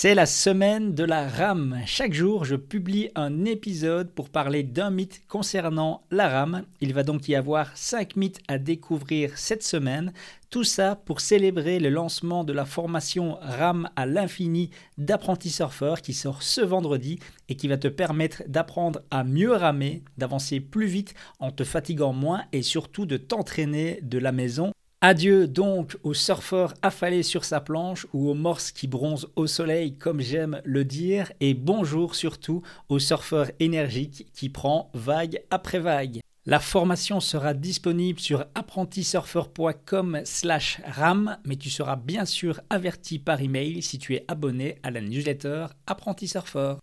C'est la semaine de la rame. Chaque jour, je publie un épisode pour parler d'un mythe concernant la rame. Il va donc y avoir 5 mythes à découvrir cette semaine. Tout ça pour célébrer le lancement de la formation Rame à l'infini d'apprenti surfeur qui sort ce vendredi et qui va te permettre d'apprendre à mieux ramer, d'avancer plus vite en te fatiguant moins et surtout de t'entraîner de la maison Adieu donc au surfeur affalé sur sa planche ou au morse qui bronze au soleil comme j'aime le dire et bonjour surtout au surfeur énergique qui prend vague après vague. La formation sera disponible sur apprentisurfer.com slash ram, mais tu seras bien sûr averti par email si tu es abonné à la newsletter Apprenti Surfer.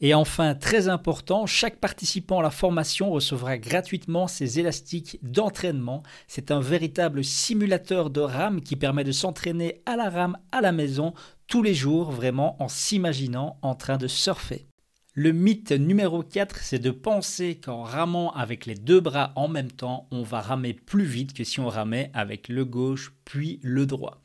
Et enfin, très important, chaque participant à la formation recevra gratuitement ses élastiques d'entraînement. C'est un véritable simulateur de rame qui permet de s'entraîner à la rame à la maison tous les jours, vraiment en s'imaginant en train de surfer. Le mythe numéro 4, c'est de penser qu'en ramant avec les deux bras en même temps, on va ramer plus vite que si on ramait avec le gauche puis le droit.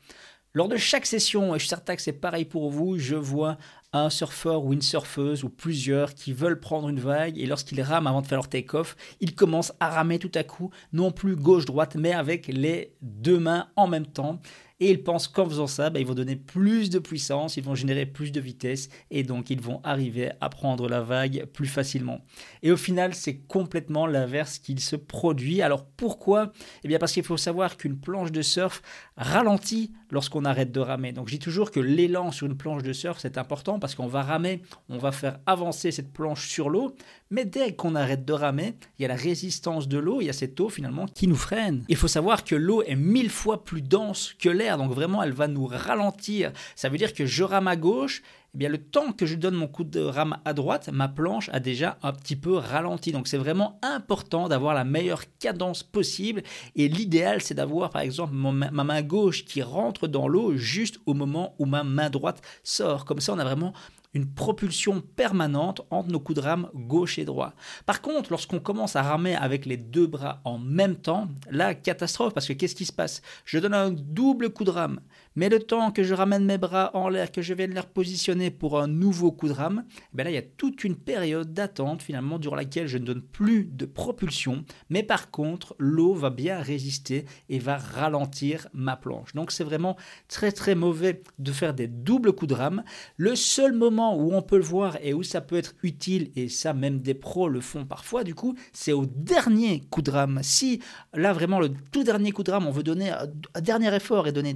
Lors de chaque session, et je suis certain que c'est pareil pour vous, je vois un surfeur ou une surfeuse ou plusieurs qui veulent prendre une vague et lorsqu'ils rament avant de faire leur take-off, ils commencent à ramer tout à coup, non plus gauche-droite, mais avec les deux mains en même temps. Et ils pensent qu'en faisant ça, bah, ils vont donner plus de puissance, ils vont générer plus de vitesse et donc ils vont arriver à prendre la vague plus facilement. Et au final, c'est complètement l'inverse qu'il se produit. Alors pourquoi? Eh bien parce qu'il faut savoir qu'une planche de surf ralentit lorsqu'on arrête de ramer. Donc je dis toujours que l'élan sur une planche de surf, c'est important parce qu'on va ramer, on va faire avancer cette planche sur l'eau, mais dès qu'on arrête de ramer, il y a la résistance de l'eau, il y a cette eau finalement qui nous freine. Il faut savoir que l'eau est mille fois plus dense que l'air, donc vraiment elle va nous ralentir. Ça veut dire que je rame à gauche eh bien, le temps que je donne mon coup de rame à droite, ma planche a déjà un petit peu ralenti. Donc, c'est vraiment important d'avoir la meilleure cadence possible. Et l'idéal, c'est d'avoir, par exemple, ma main gauche qui rentre dans l'eau juste au moment où ma main droite sort. Comme ça, on a vraiment une propulsion permanente entre nos coups de rame gauche et droit. Par contre, lorsqu'on commence à ramer avec les deux bras en même temps, là, catastrophe, parce que qu'est-ce qui se passe? Je donne un double coup de rame, mais le temps que je ramène mes bras en l'air, que je vienne les repositionner pour un nouveau coup de rame, eh là, il y a toute une période d'attente finalement durant laquelle je ne donne plus de propulsion, mais par contre, l'eau va bien résister et va ralentir ma planche. Donc c'est vraiment très très mauvais de faire des doubles coups de rame. Le seul moment où on peut le voir et où ça peut être utile, et ça même des pros le font parfois, du coup, c'est au dernier coup de rame. Si là vraiment le tout dernier coup de rame, on veut donner un dernier effort et donner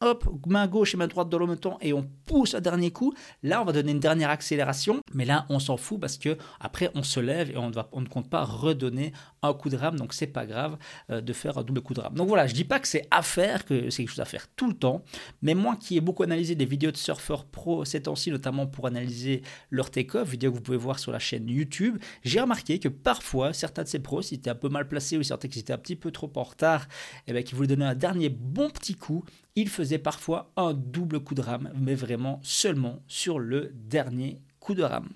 hop, main gauche et main droite dans le même temps et on pousse un dernier coup. Là, on va donner une dernière accélération, mais là, on s'en fout parce que après, on se lève et on, va, on ne compte pas redonner un coup de rame, donc c'est pas grave euh, de faire un double coup de rame. Donc voilà, je dis pas que c'est à faire, que c'est quelque chose à faire tout le temps, mais moi qui ai beaucoup analysé des vidéos de surfeurs pro ces temps-ci, notamment pour analyser leur take-off, vidéo que vous pouvez voir sur la chaîne YouTube, j'ai remarqué que parfois, certains de ces pros, s'ils étaient un peu mal placés ou certains qui étaient un petit peu trop en retard, et eh bien, qui voulaient donner un dernier bon petit coup, il faisait parfois un double coup de rame, mais vraiment seulement sur le dernier coup de rame.